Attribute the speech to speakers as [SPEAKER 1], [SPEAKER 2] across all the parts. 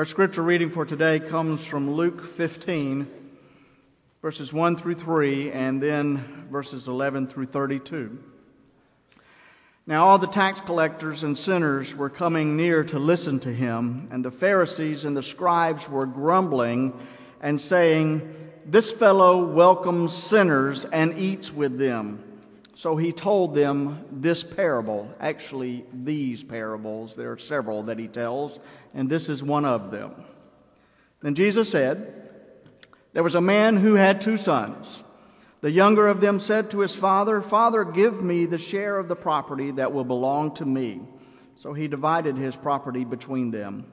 [SPEAKER 1] Our scripture reading for today comes from Luke 15, verses 1 through 3, and then verses 11 through 32. Now, all the tax collectors and sinners were coming near to listen to him, and the Pharisees and the scribes were grumbling and saying, This fellow welcomes sinners and eats with them. So he told them this parable, actually, these parables. There are several that he tells, and this is one of them. Then Jesus said, There was a man who had two sons. The younger of them said to his father, Father, give me the share of the property that will belong to me. So he divided his property between them.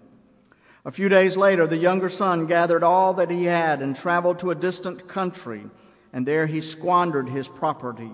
[SPEAKER 1] A few days later, the younger son gathered all that he had and traveled to a distant country, and there he squandered his property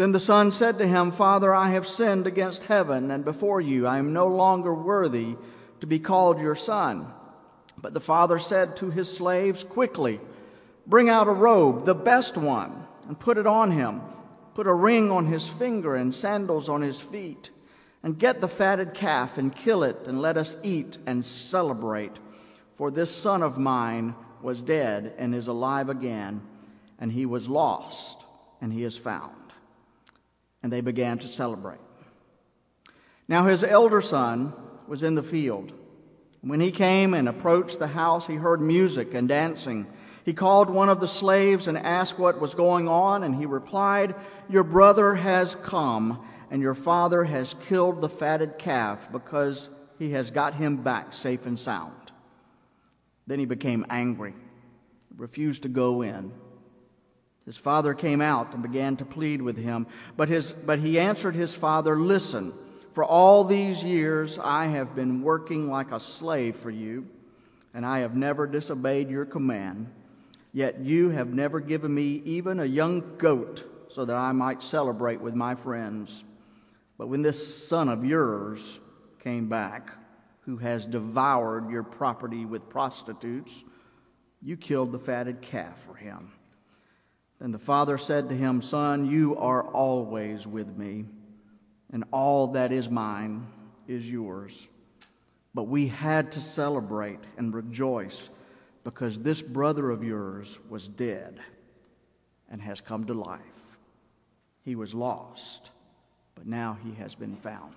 [SPEAKER 1] Then the son said to him, Father, I have sinned against heaven and before you. I am no longer worthy to be called your son. But the father said to his slaves, Quickly, bring out a robe, the best one, and put it on him. Put a ring on his finger and sandals on his feet. And get the fatted calf and kill it, and let us eat and celebrate. For this son of mine was dead and is alive again, and he was lost and he is found and they began to celebrate. Now his elder son was in the field. When he came and approached the house, he heard music and dancing. He called one of the slaves and asked what was going on, and he replied, Your brother has come, and your father has killed the fatted calf because he has got him back safe and sound. Then he became angry, refused to go in. His father came out and began to plead with him, but, his, but he answered his father, Listen, for all these years I have been working like a slave for you, and I have never disobeyed your command. Yet you have never given me even a young goat so that I might celebrate with my friends. But when this son of yours came back, who has devoured your property with prostitutes, you killed the fatted calf for him. Then the father said to him, Son, you are always with me, and all that is mine is yours. But we had to celebrate and rejoice because this brother of yours was dead and has come to life. He was lost, but now he has been found.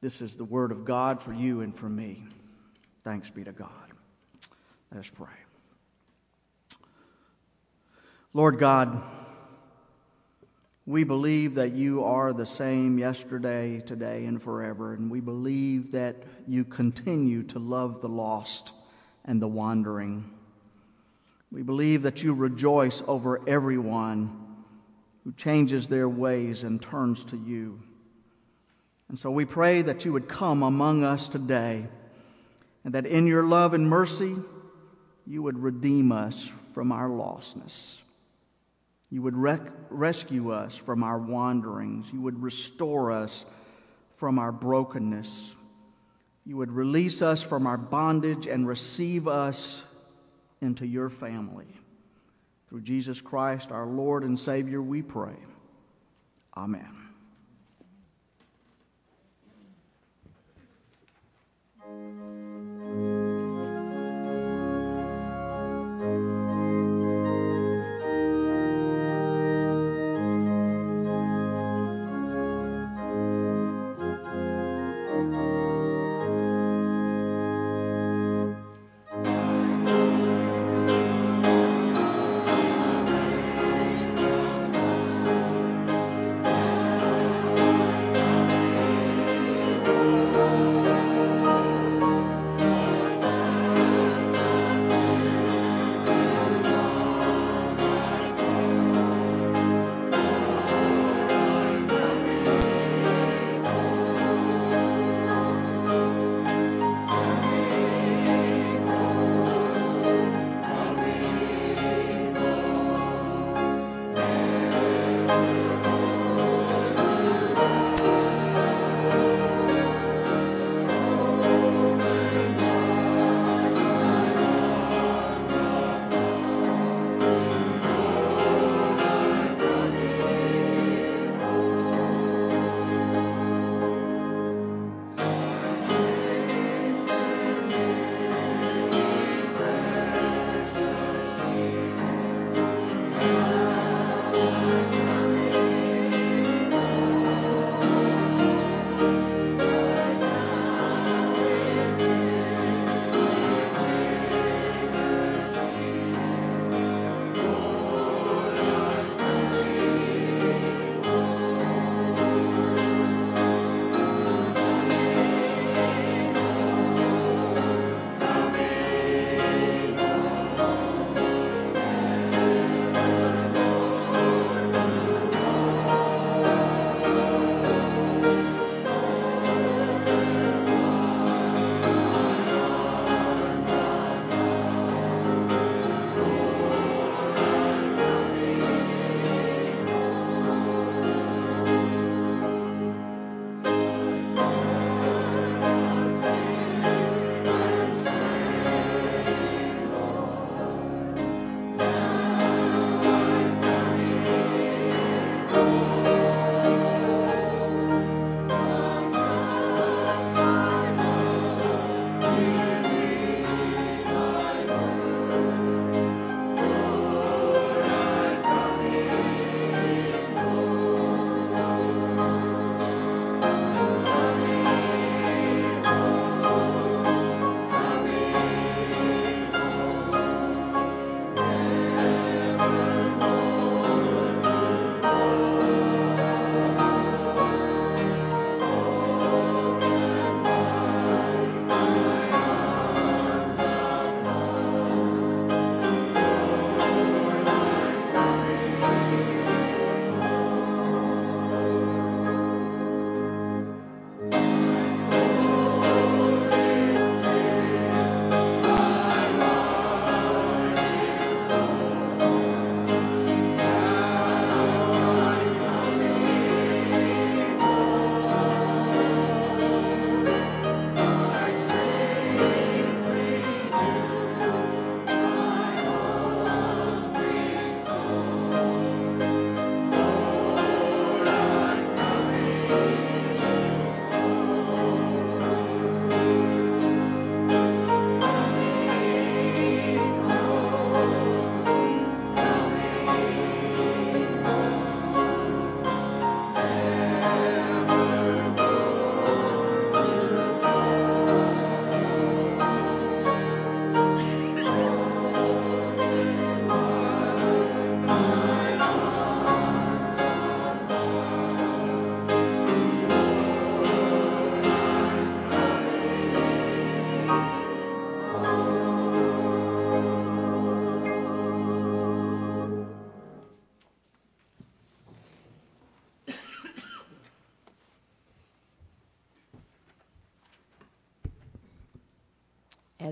[SPEAKER 1] This is the word of God for you and for me. Thanks be to God. Let us pray. Lord God, we believe that you are the same yesterday, today, and forever, and we believe that you continue to love the lost and the wandering. We believe that you rejoice over everyone who changes their ways and turns to you. And so we pray that you would come among us today, and that in your love and mercy, you would redeem us from our lostness. You would rec- rescue us from our wanderings. You would restore us from our brokenness. You would release us from our bondage and receive us into your family. Through Jesus Christ, our Lord and Savior, we pray. Amen. Amen.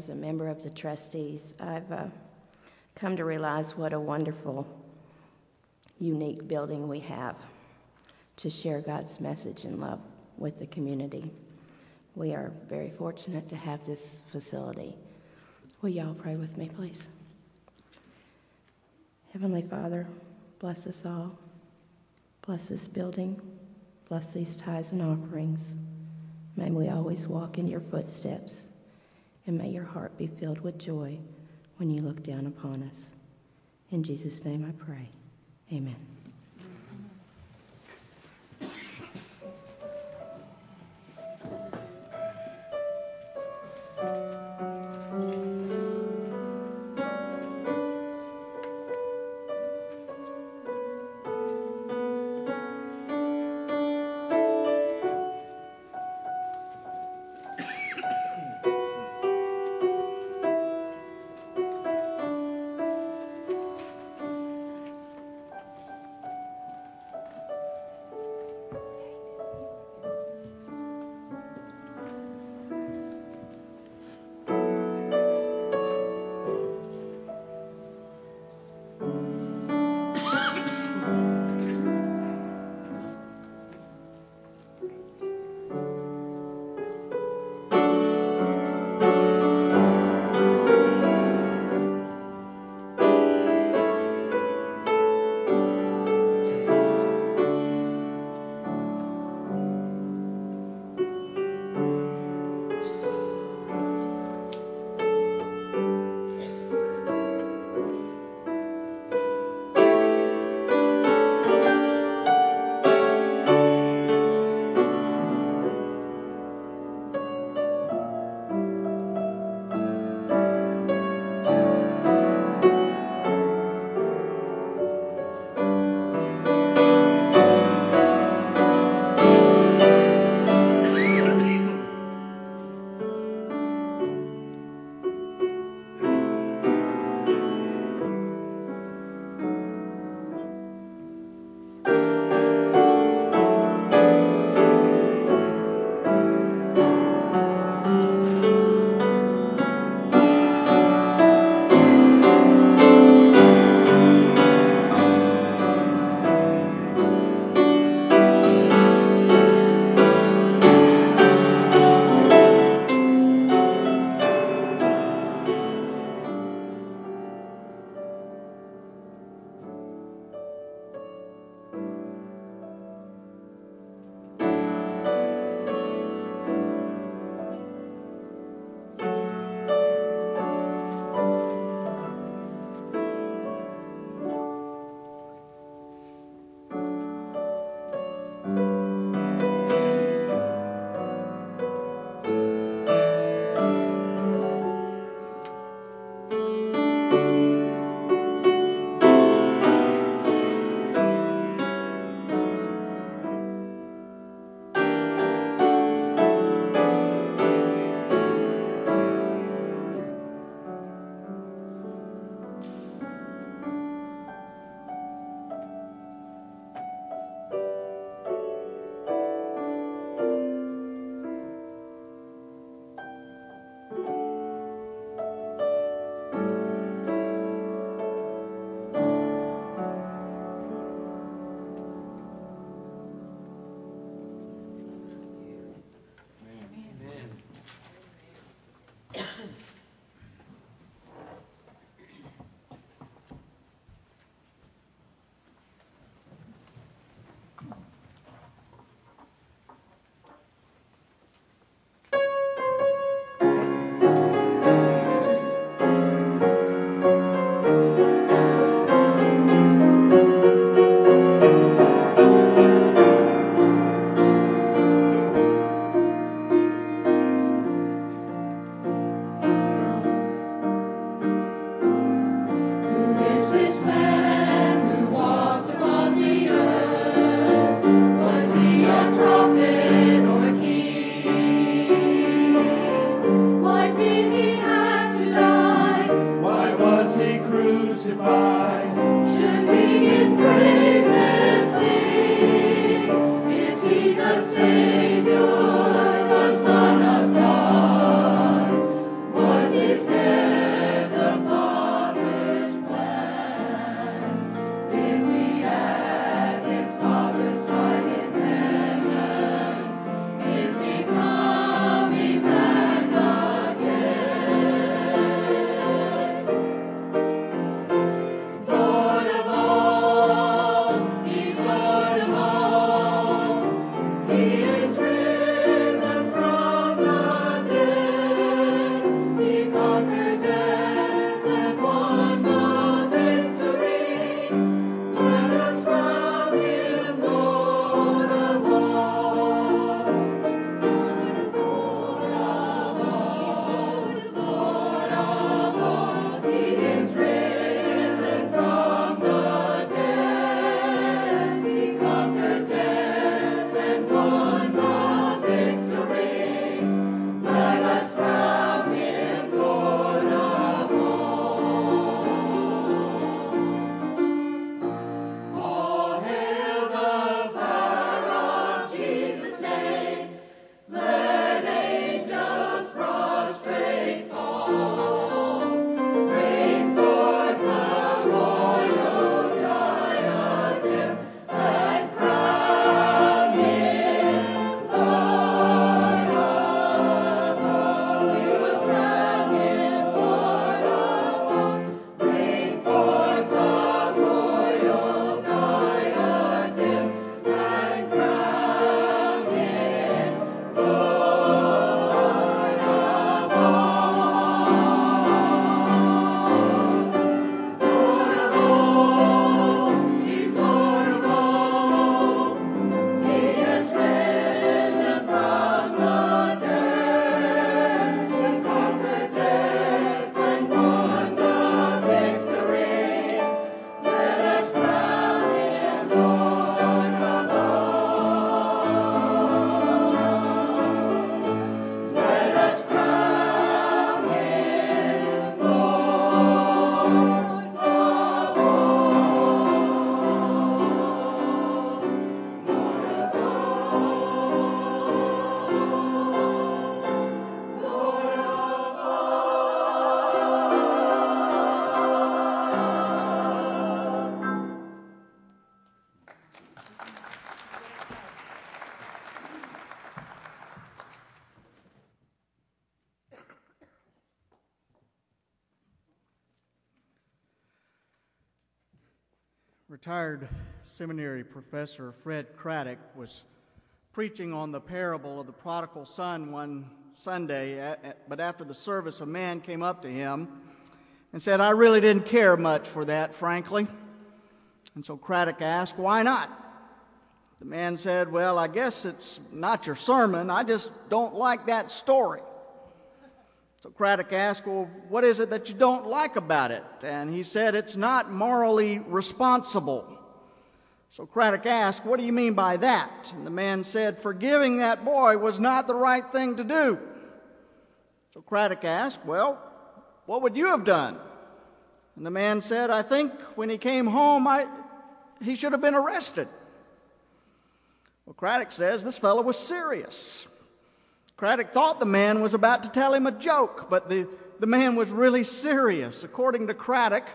[SPEAKER 2] As a member of the trustees, I've uh, come to realize what a wonderful, unique building we have to share God's message and love with the community. We are very fortunate to have this facility. Will y'all pray with me, please? Heavenly Father, bless us all. Bless this building. Bless these tithes and offerings. May we always walk in your footsteps. And may your heart be filled with joy when you look down upon us. In Jesus' name I pray. Amen.
[SPEAKER 1] Retired seminary professor Fred Craddock was preaching on the parable of the prodigal son one Sunday, but after the service, a man came up to him and said, I really didn't care much for that, frankly. And so Craddock asked, Why not? The man said, Well, I guess it's not your sermon. I just don't like that story. So Craddock asked, Well, what is it that you don't like about it? And he said, It's not morally responsible. So Craddock asked, What do you mean by that? And the man said, Forgiving that boy was not the right thing to do. So Craddock asked, Well, what would you have done? And the man said, I think when he came home, I, he should have been arrested. Well, Craddock says this fellow was serious. Craddock thought the man was about to tell him a joke, but the, the man was really serious. According to Craddock,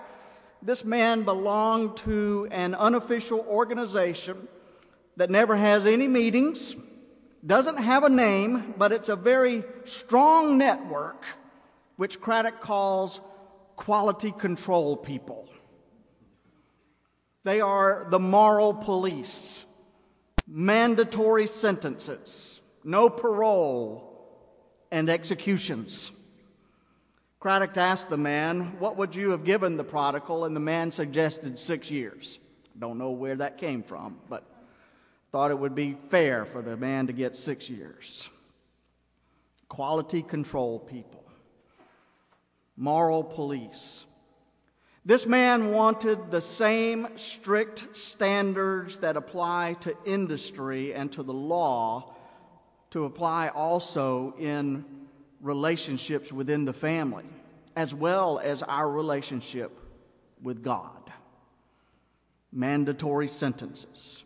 [SPEAKER 1] this man belonged to an unofficial organization that never has any meetings, doesn't have a name, but it's a very strong network, which Craddock calls quality control people. They are the moral police, mandatory sentences no parole, and executions. Craddock asked the man, What would you have given the prodigal? And the man suggested six years. Don't know where that came from, but thought it would be fair for the man to get six years. Quality control people, moral police. This man wanted the same strict standards that apply to industry and to the law to apply also in relationships within the family, as well as our relationship with God. Mandatory sentences,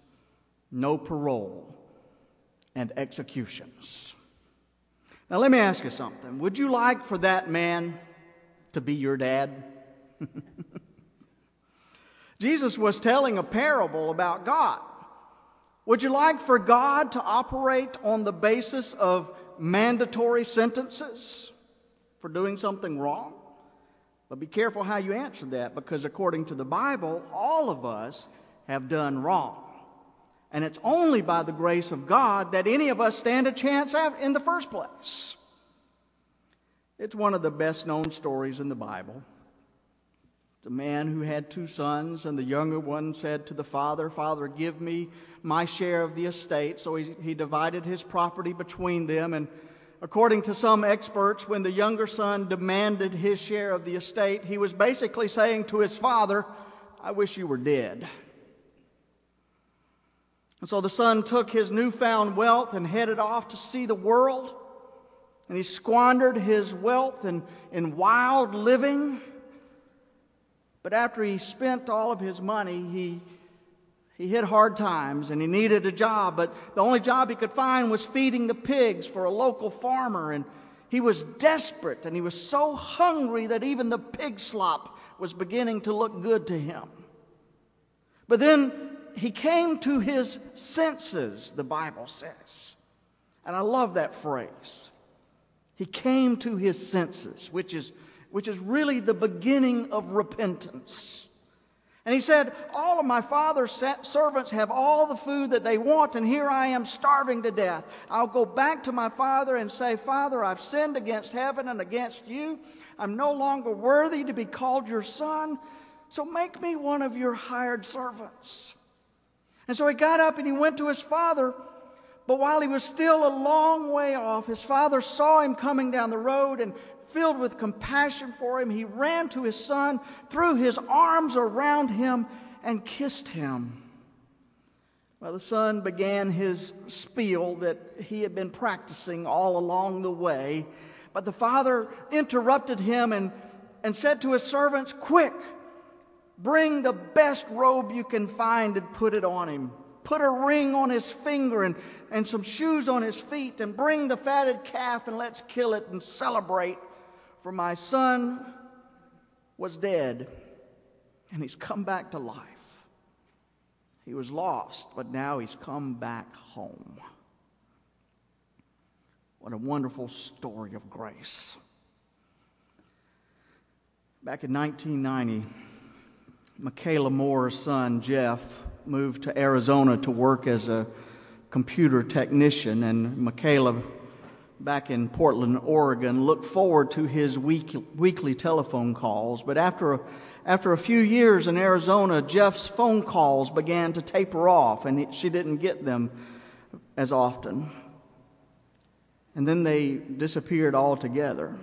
[SPEAKER 1] no parole, and executions. Now, let me ask you something. Would you like for that man to be your dad? Jesus was telling a parable about God. Would you like for God to operate on the basis of mandatory sentences for doing something wrong? But be careful how you answer that because according to the Bible, all of us have done wrong. And it's only by the grace of God that any of us stand a chance in the first place. It's one of the best known stories in the Bible. The man who had two sons, and the younger one said to the father, Father, give me my share of the estate. So he, he divided his property between them. And according to some experts, when the younger son demanded his share of the estate, he was basically saying to his father, I wish you were dead. And so the son took his newfound wealth and headed off to see the world. And he squandered his wealth in, in wild living. But after he spent all of his money, he, he hit hard times and he needed a job. But the only job he could find was feeding the pigs for a local farmer. And he was desperate and he was so hungry that even the pig slop was beginning to look good to him. But then he came to his senses, the Bible says. And I love that phrase. He came to his senses, which is which is really the beginning of repentance. And he said, All of my father's servants have all the food that they want, and here I am starving to death. I'll go back to my father and say, Father, I've sinned against heaven and against you. I'm no longer worthy to be called your son, so make me one of your hired servants. And so he got up and he went to his father. But while he was still a long way off, his father saw him coming down the road and filled with compassion for him, he ran to his son, threw his arms around him, and kissed him. Well, the son began his spiel that he had been practicing all along the way, but the father interrupted him and, and said to his servants, Quick, bring the best robe you can find and put it on him. Put a ring on his finger and, and some shoes on his feet, and bring the fatted calf and let's kill it and celebrate. For my son was dead, and he's come back to life. He was lost, but now he's come back home. What a wonderful story of grace. Back in 1990, Michaela Moore's son, Jeff, moved to Arizona to work as a computer technician, and Michaela back in Portland, Oregon, looked forward to his week, weekly telephone calls. But after a, after a few years in Arizona, Jeff's phone calls began to taper off, and he, she didn't get them as often. And then they disappeared altogether.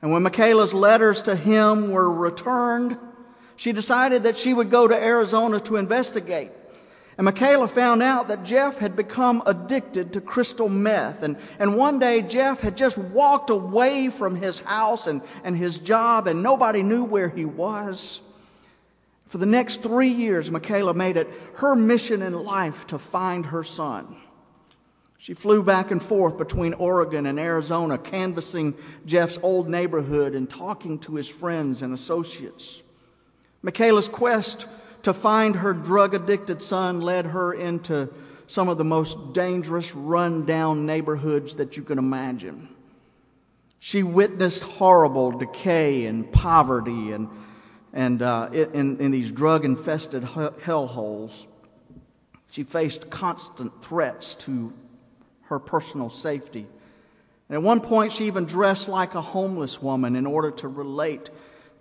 [SPEAKER 1] And when Michaela's letters to him were returned, she decided that she would go to Arizona to investigate. And Michaela found out that Jeff had become addicted to crystal meth. And, and one day, Jeff had just walked away from his house and, and his job, and nobody knew where he was. For the next three years, Michaela made it her mission in life to find her son. She flew back and forth between Oregon and Arizona, canvassing Jeff's old neighborhood and talking to his friends and associates. Michaela's quest to find her drug addicted son led her into some of the most dangerous, run down neighborhoods that you can imagine. She witnessed horrible decay and poverty and, and uh, in, in these drug infested hellholes. She faced constant threats to her personal safety. And at one point, she even dressed like a homeless woman in order to relate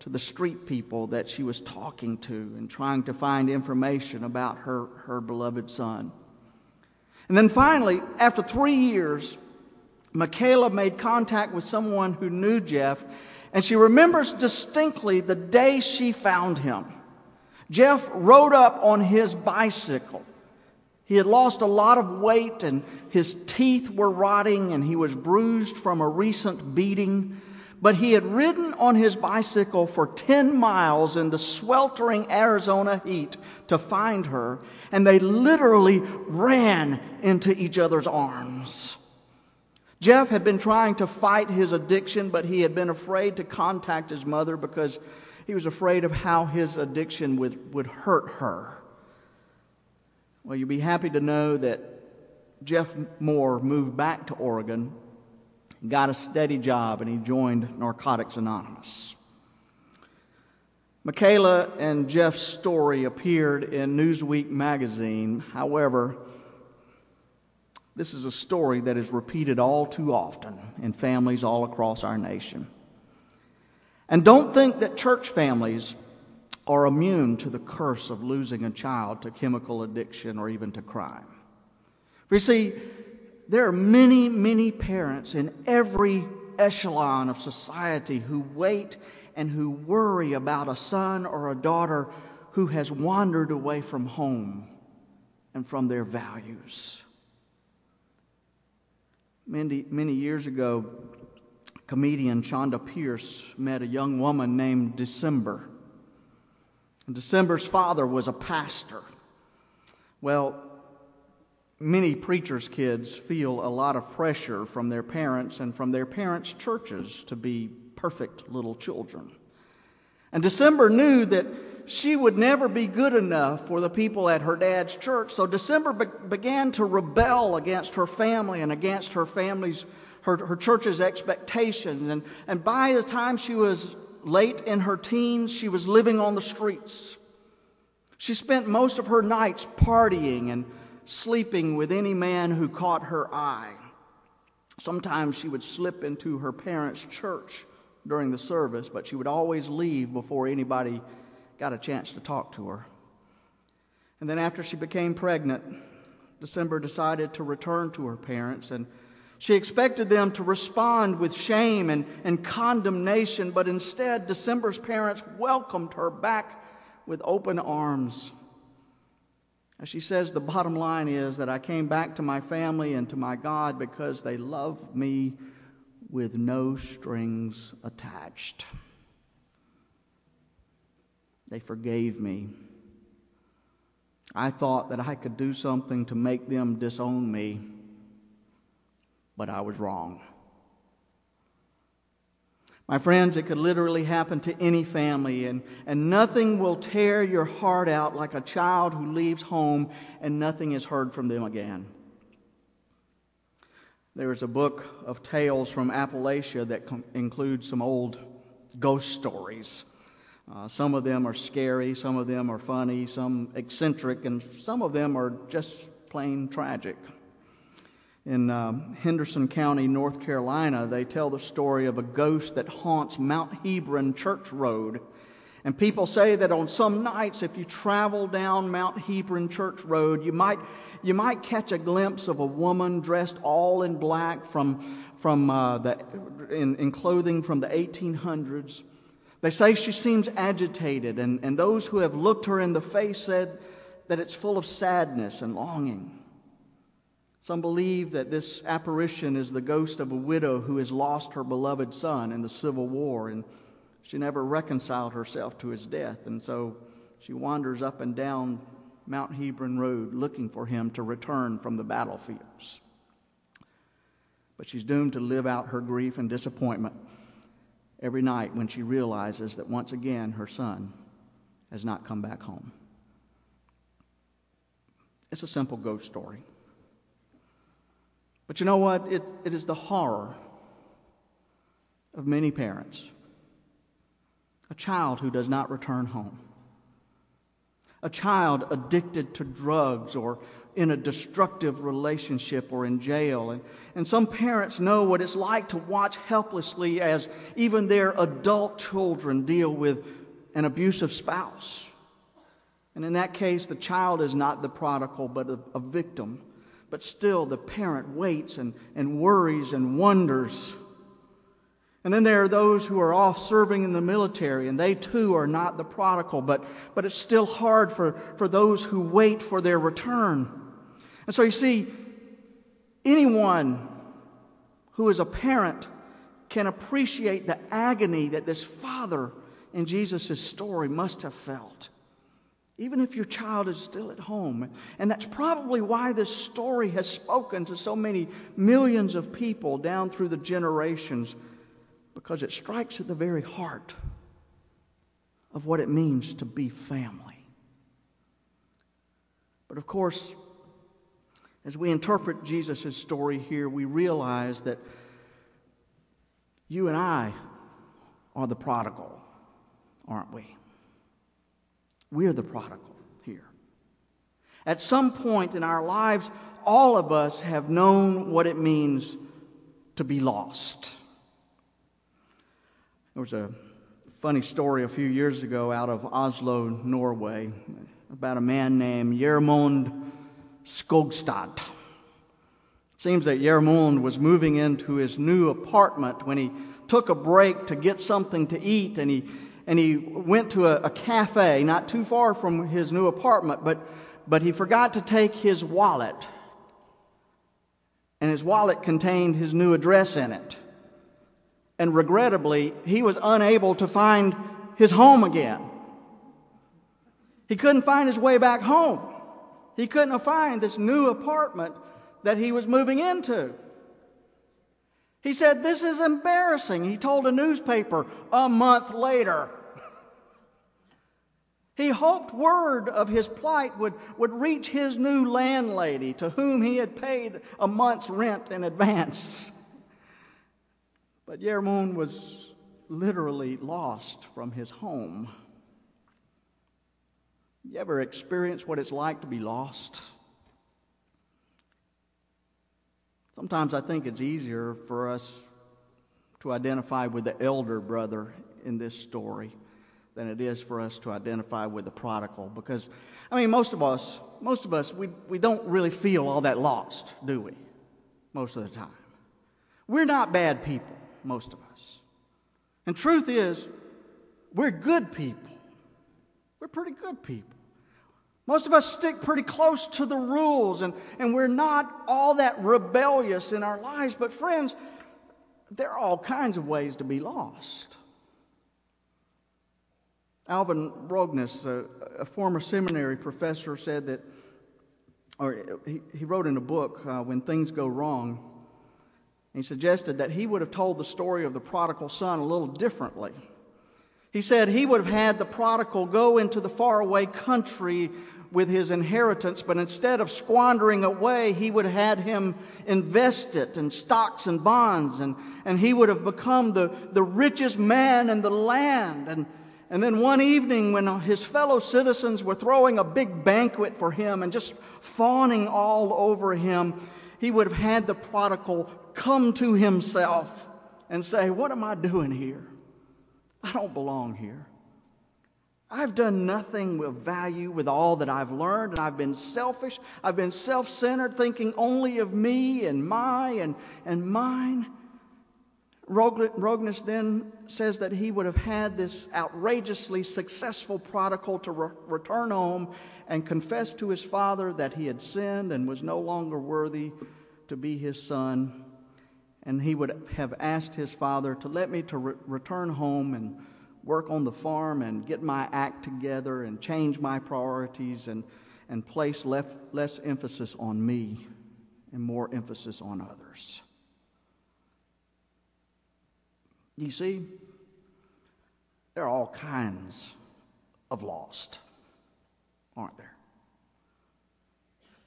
[SPEAKER 1] to the street people that she was talking to and trying to find information about her, her beloved son. And then finally, after three years, Michaela made contact with someone who knew Jeff, and she remembers distinctly the day she found him. Jeff rode up on his bicycle. He had lost a lot of weight, and his teeth were rotting, and he was bruised from a recent beating but he had ridden on his bicycle for 10 miles in the sweltering Arizona heat to find her, and they literally ran into each other's arms. Jeff had been trying to fight his addiction, but he had been afraid to contact his mother because he was afraid of how his addiction would, would hurt her. Well, you'll be happy to know that Jeff Moore moved back to Oregon, got a steady job, and he joined Narcotics Anonymous. Michaela and Jeff's story appeared in Newsweek magazine. However, this is a story that is repeated all too often in families all across our nation. And don't think that church families are immune to the curse of losing a child to chemical addiction or even to crime. For you see, there are many, many parents in every echelon of society who wait and who worry about a son or a daughter who has wandered away from home and from their values. Many, many years ago, comedian Chonda Pierce met a young woman named December. And December's father was a pastor. Well, many preachers' kids feel a lot of pressure from their parents and from their parents' churches to be perfect little children. And December knew that she would never be good enough for the people at her dad's church. So December be- began to rebel against her family and against her family's, her, her church's expectations. And, and by the time she was late in her teens, she was living on the streets. She spent most of her nights partying and sleeping with any man who caught her eye. Sometimes she would slip into her parents' church during the service, but she would always leave before anybody got a chance to talk to her. And then after she became pregnant, December decided to return to her parents, and she expected them to respond with shame and, and condemnation, but instead, December's parents welcomed her back with open arms. She says, the bottom line is that I came back to my family and to my God because they love me with no strings attached. They forgave me. I thought that I could do something to make them disown me, but I was wrong. My friends, it could literally happen to any family, and, and nothing will tear your heart out like a child who leaves home and nothing is heard from them again. There is a book of tales from Appalachia that com- includes some old ghost stories. Uh, some of them are scary, some of them are funny, some eccentric, and some of them are just plain tragic. In um, Henderson County, North Carolina, they tell the story of a ghost that haunts Mount Hebron Church Road. And people say that on some nights, if you travel down Mount Hebron Church Road, you might you might catch a glimpse of a woman dressed all in black from, from uh, the, in, in clothing from the 1800s. They say she seems agitated, and, and those who have looked her in the face said that it's full of sadness and longing. Some believe that this apparition is the ghost of a widow who has lost her beloved son in the Civil War, and she never reconciled herself to his death, and so she wanders up and down Mount Hebron Road looking for him to return from the battlefields. But she's doomed to live out her grief and disappointment every night when she realizes that once again her son has not come back home. It's a simple ghost story. But you know what? It, it is the horror of many parents. A child who does not return home a child addicted to drugs or in a destructive relationship or in jail. And, and some parents know what it's like to watch helplessly as even their adult children deal with an abusive spouse. And in that case, the child is not the prodigal, but a, a victim. But still, the parent waits and, and worries and wonders and then there are those who are off serving in the military, and they too are not the prodigal, but, but it's still hard for, for those who wait for their return. And so you see, anyone who is a parent can appreciate the agony that this father in Jesus' story must have felt. Even if your child is still at home. And that's probably why this story has spoken to so many millions of people down through the generations, because it strikes at the very heart of what it means to be family. But of course, as we interpret Jesus' story here, we realize that you and I are the prodigal, aren't we? We're the prodigal here. At some point in our lives, all of us have known what it means to be lost. There was a funny story a few years ago out of Oslo, Norway, about a man named Gjermund Skogstad. It seems that Gjermund was moving into his new apartment when he took a break to get something to eat and he and he went to a, a, cafe not too far from his new apartment, but, but he forgot to take his wallet. And his wallet contained his new address in it. And regrettably, he was unable to find his home again. He couldn't find his way back home. He couldn't find this new apartment that he was moving into. He said, This is embarrassing. He told a newspaper a month later. He hoped word of his plight would, would reach his new landlady, to whom he had paid a month's rent in advance. But Gjermund was literally lost from his home. You ever experience what it's like to be lost? Sometimes I think it's easier for us to identify with the elder brother in this story than it is for us to identify with the prodigal because i mean most of us most of us we, we don't really feel all that lost do we? Most of the time. We're not bad people most of us. And truth is we're good people. We're pretty good people. Most of us stick pretty close to the rules and, and we're not all that rebellious in our lives. But friends there are all kinds of ways to be lost Alvin Rogness, a, a, former seminary professor, said that, or he, he wrote in a book, uh, When Things Go Wrong, he suggested that he would have told the story of the prodigal son a little differently. He said he would have had the prodigal go into the faraway country with his inheritance, but instead of squandering away, he would have had him invest it in stocks and bonds, and, and he would have become the, the richest man in the land. And and then one evening, when his fellow citizens were throwing a big banquet for him and just fawning all over him, he would have had the prodigal come to himself and say, What am I doing here? I don't belong here. I've done nothing of value with all that I've learned, and I've been selfish. I've been self centered, thinking only of me and my and, and mine. Rogness then says that he would have had this outrageously successful prodigal to re- return home and confess to his father that he had sinned and was no longer worthy to be his son. And he would have asked his father to let me to re- return home and work on the farm and get my act together and change my priorities and, and place less, less emphasis on me and more emphasis on others. You see, there are all kinds of lost, aren't there?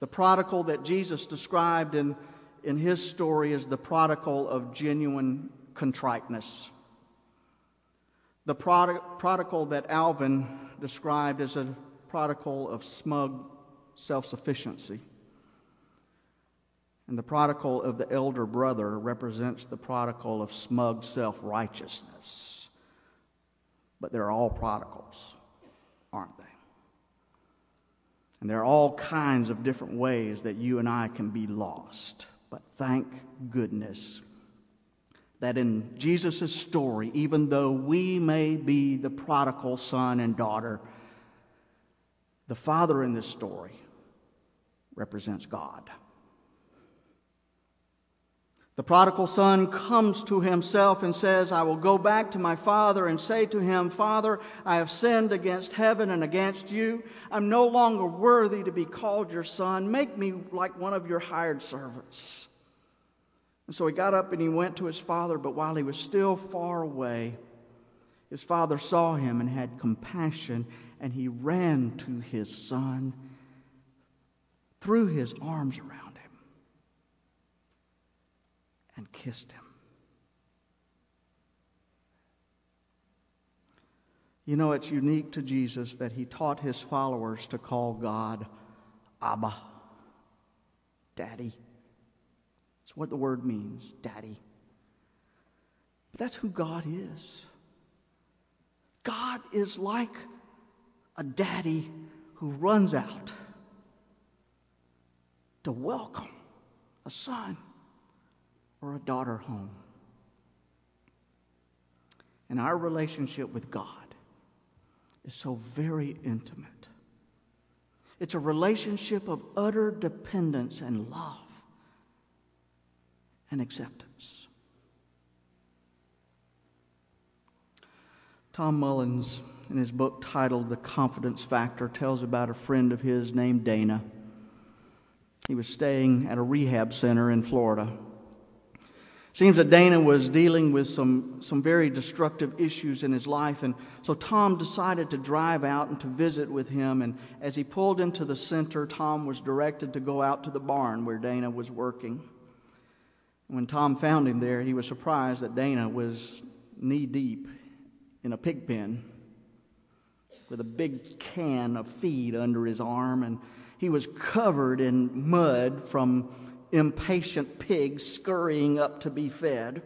[SPEAKER 1] The prodigal that Jesus described in, in his story is the prodigal of genuine contriteness. The prod- prodigal that Alvin described is a prodigal of smug self sufficiency. And the prodigal of the elder brother represents the prodigal of smug self righteousness. But they're all prodigals, aren't they? And there are all kinds of different ways that you and I can be lost. But thank goodness that in Jesus' story, even though we may be the prodigal son and daughter, the father in this story represents God. The prodigal son comes to himself and says, I will go back to my father and say to him, Father, I have sinned against heaven and against you. I'm no longer worthy to be called your son. Make me like one of your hired servants. And so he got up and he went to his father, but while he was still far away, his father saw him and had compassion, and he ran to his son, threw his arms around and kissed him. You know, it's unique to Jesus that he taught his followers to call God Abba, Daddy. That's what the word means, Daddy. But that's who God is. God is like a daddy who runs out to welcome a son or a daughter home. And our relationship with God is so very intimate. It's a relationship of utter dependence and love and acceptance. Tom Mullins, in his book titled The Confidence Factor, tells about a friend of his named Dana. He was staying at a rehab center in Florida Seems that Dana was dealing with some, some very destructive issues in his life, and so Tom decided to drive out and to visit with him. And as he pulled into the center, Tom was directed to go out to the barn where Dana was working. When Tom found him there, he was surprised that Dana was knee deep in a pig pen with a big can of feed under his arm, and he was covered in mud from impatient pigs scurrying up to be fed.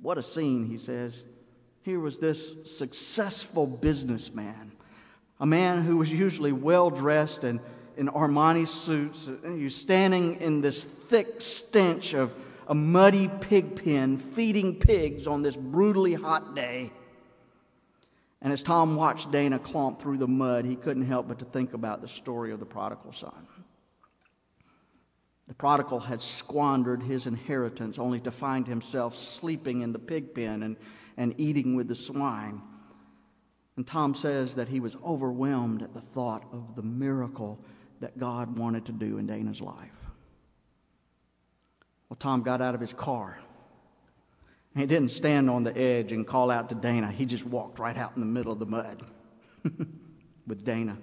[SPEAKER 1] What a scene, he says. Here was this successful businessman, a man who was usually well dressed and in Armani suits. Was standing in this thick stench of a muddy pig pen, feeding pigs on this brutally hot day. And as Tom watched Dana clomp through the mud, he couldn't help but to think about the story of the prodigal son. The prodigal had squandered his inheritance only to find himself sleeping in the pig pen and, and eating with the swine. And Tom says that he was overwhelmed at the thought of the miracle that God wanted to do in Dana's life. Well, Tom got out of his car. He didn't stand on the edge and call out to Dana. He just walked right out in the middle of the mud with Dana.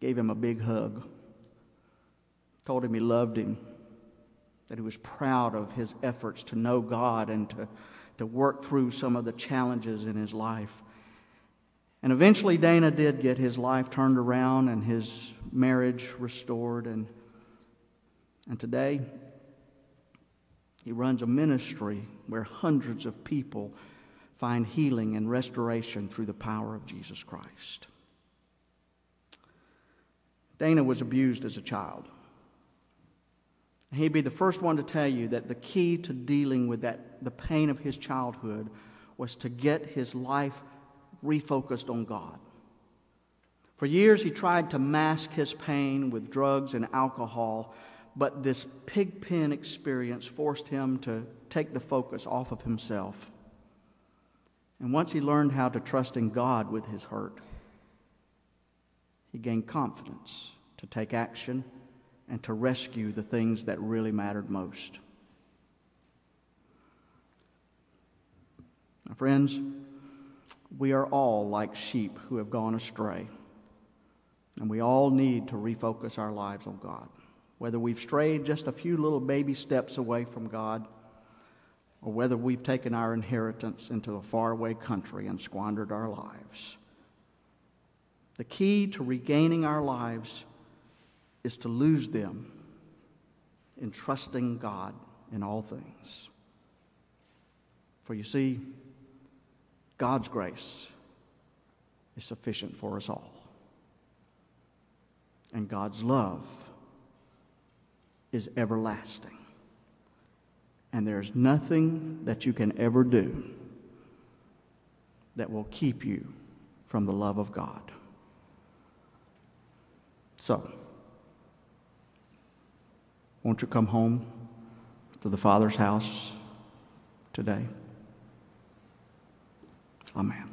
[SPEAKER 1] Gave him a big hug told him he loved him, that he was proud of his efforts to know God and to, to work through some of the challenges in his life. And eventually, Dana did get his life turned around and his marriage restored. And, and today, he runs a ministry where hundreds of people find healing and restoration through the power of Jesus Christ. Dana was abused as a child. And he'd be the first one to tell you that the key to dealing with that, the pain of his childhood was to get his life refocused on God. For years, he tried to mask his pain with drugs and alcohol, but this pig pen experience forced him to take the focus off of himself. And once he learned how to trust in God with his hurt, he gained confidence to take action and to rescue the things that really mattered most. My friends, we are all like sheep who have gone astray, and we all need to refocus our lives on God. Whether we've strayed just a few little baby steps away from God, or whether we've taken our inheritance into a faraway country and squandered our lives. The key to regaining our lives is to lose them in trusting God in all things. For you see, God's grace is sufficient for us all. And God's love is everlasting. And there's nothing that you can ever do that will keep you from the love of God. So, Won't you come home to the Father's house today? Amen.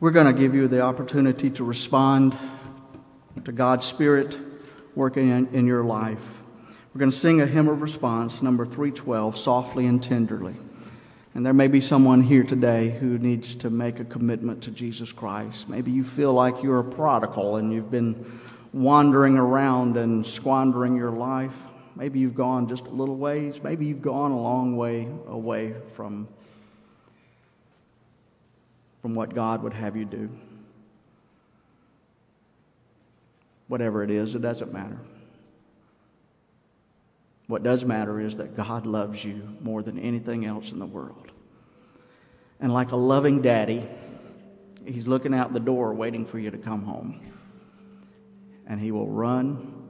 [SPEAKER 1] We're going to give you the opportunity to respond to God's Spirit working in, in your life. We're going to sing a hymn of response, number 312, softly and tenderly. And there may be someone here today who needs to make a commitment to Jesus Christ. Maybe you feel like you're a prodigal and you've been wandering around and squandering your life. Maybe you've gone just a little ways. Maybe you've gone a long way away from, from what God would have you do. Whatever it is, it doesn't matter. What does matter is that God loves you more than anything else in the world. And like a loving daddy, He's looking out the door waiting for you to come home. And He will run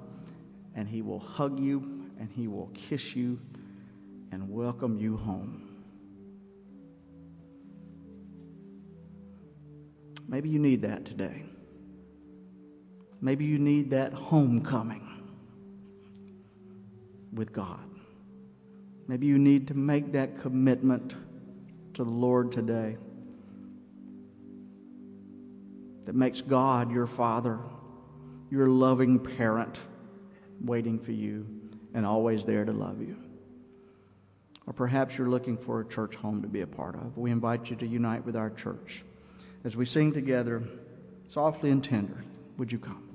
[SPEAKER 1] and He will hug you and He will kiss you and welcome you home. Maybe you need that today. Maybe you need that homecoming with God. Maybe you need to make that commitment to the Lord today that makes God your Father, your loving parent, waiting for you and always there to love you. Or perhaps you're looking for a church home to be a part of. We invite you to unite with our church. As we sing together, softly and tender, would you come?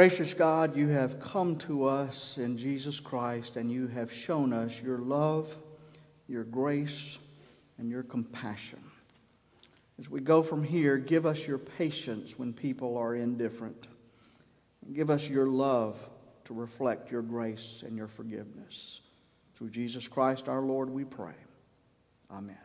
[SPEAKER 1] Gracious God, you have come to us in Jesus Christ and you have shown us your love, your grace, and your compassion. As we go from here, give us your patience when people are indifferent. Give us your love to reflect your grace and your forgiveness. Through Jesus Christ our Lord, we pray. Amen.